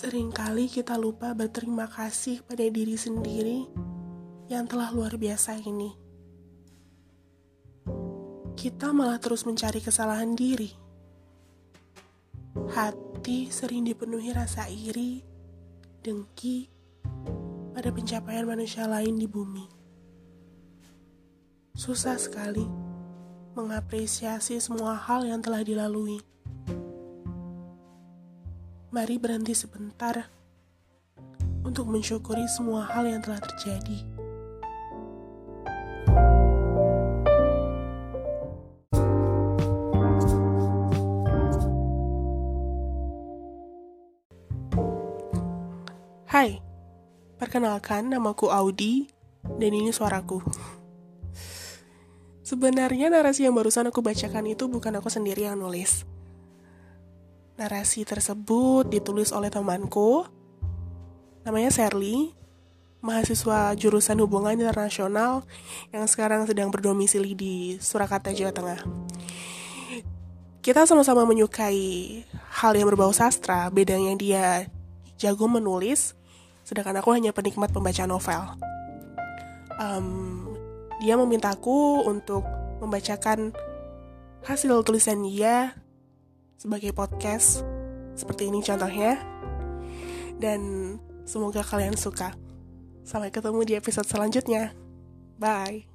Seringkali kita lupa berterima kasih pada diri sendiri yang telah luar biasa ini. Kita malah terus mencari kesalahan diri. Hati sering dipenuhi rasa iri, dengki pada pencapaian manusia lain di bumi. Susah sekali mengapresiasi semua hal yang telah dilalui mari berhenti sebentar untuk mensyukuri semua hal yang telah terjadi. Hai, perkenalkan namaku Audi dan ini suaraku. Sebenarnya narasi yang barusan aku bacakan itu bukan aku sendiri yang nulis Narasi tersebut ditulis oleh temanku, namanya Sherly, mahasiswa jurusan hubungan internasional yang sekarang sedang berdomisili di Surakarta, Jawa Tengah. Kita sama-sama menyukai hal yang berbau sastra, bedanya dia jago menulis, sedangkan aku hanya penikmat pembaca novel. Um, dia memintaku untuk membacakan hasil tulisan dia sebagai podcast. Seperti ini contohnya. Dan semoga kalian suka. Sampai ketemu di episode selanjutnya. Bye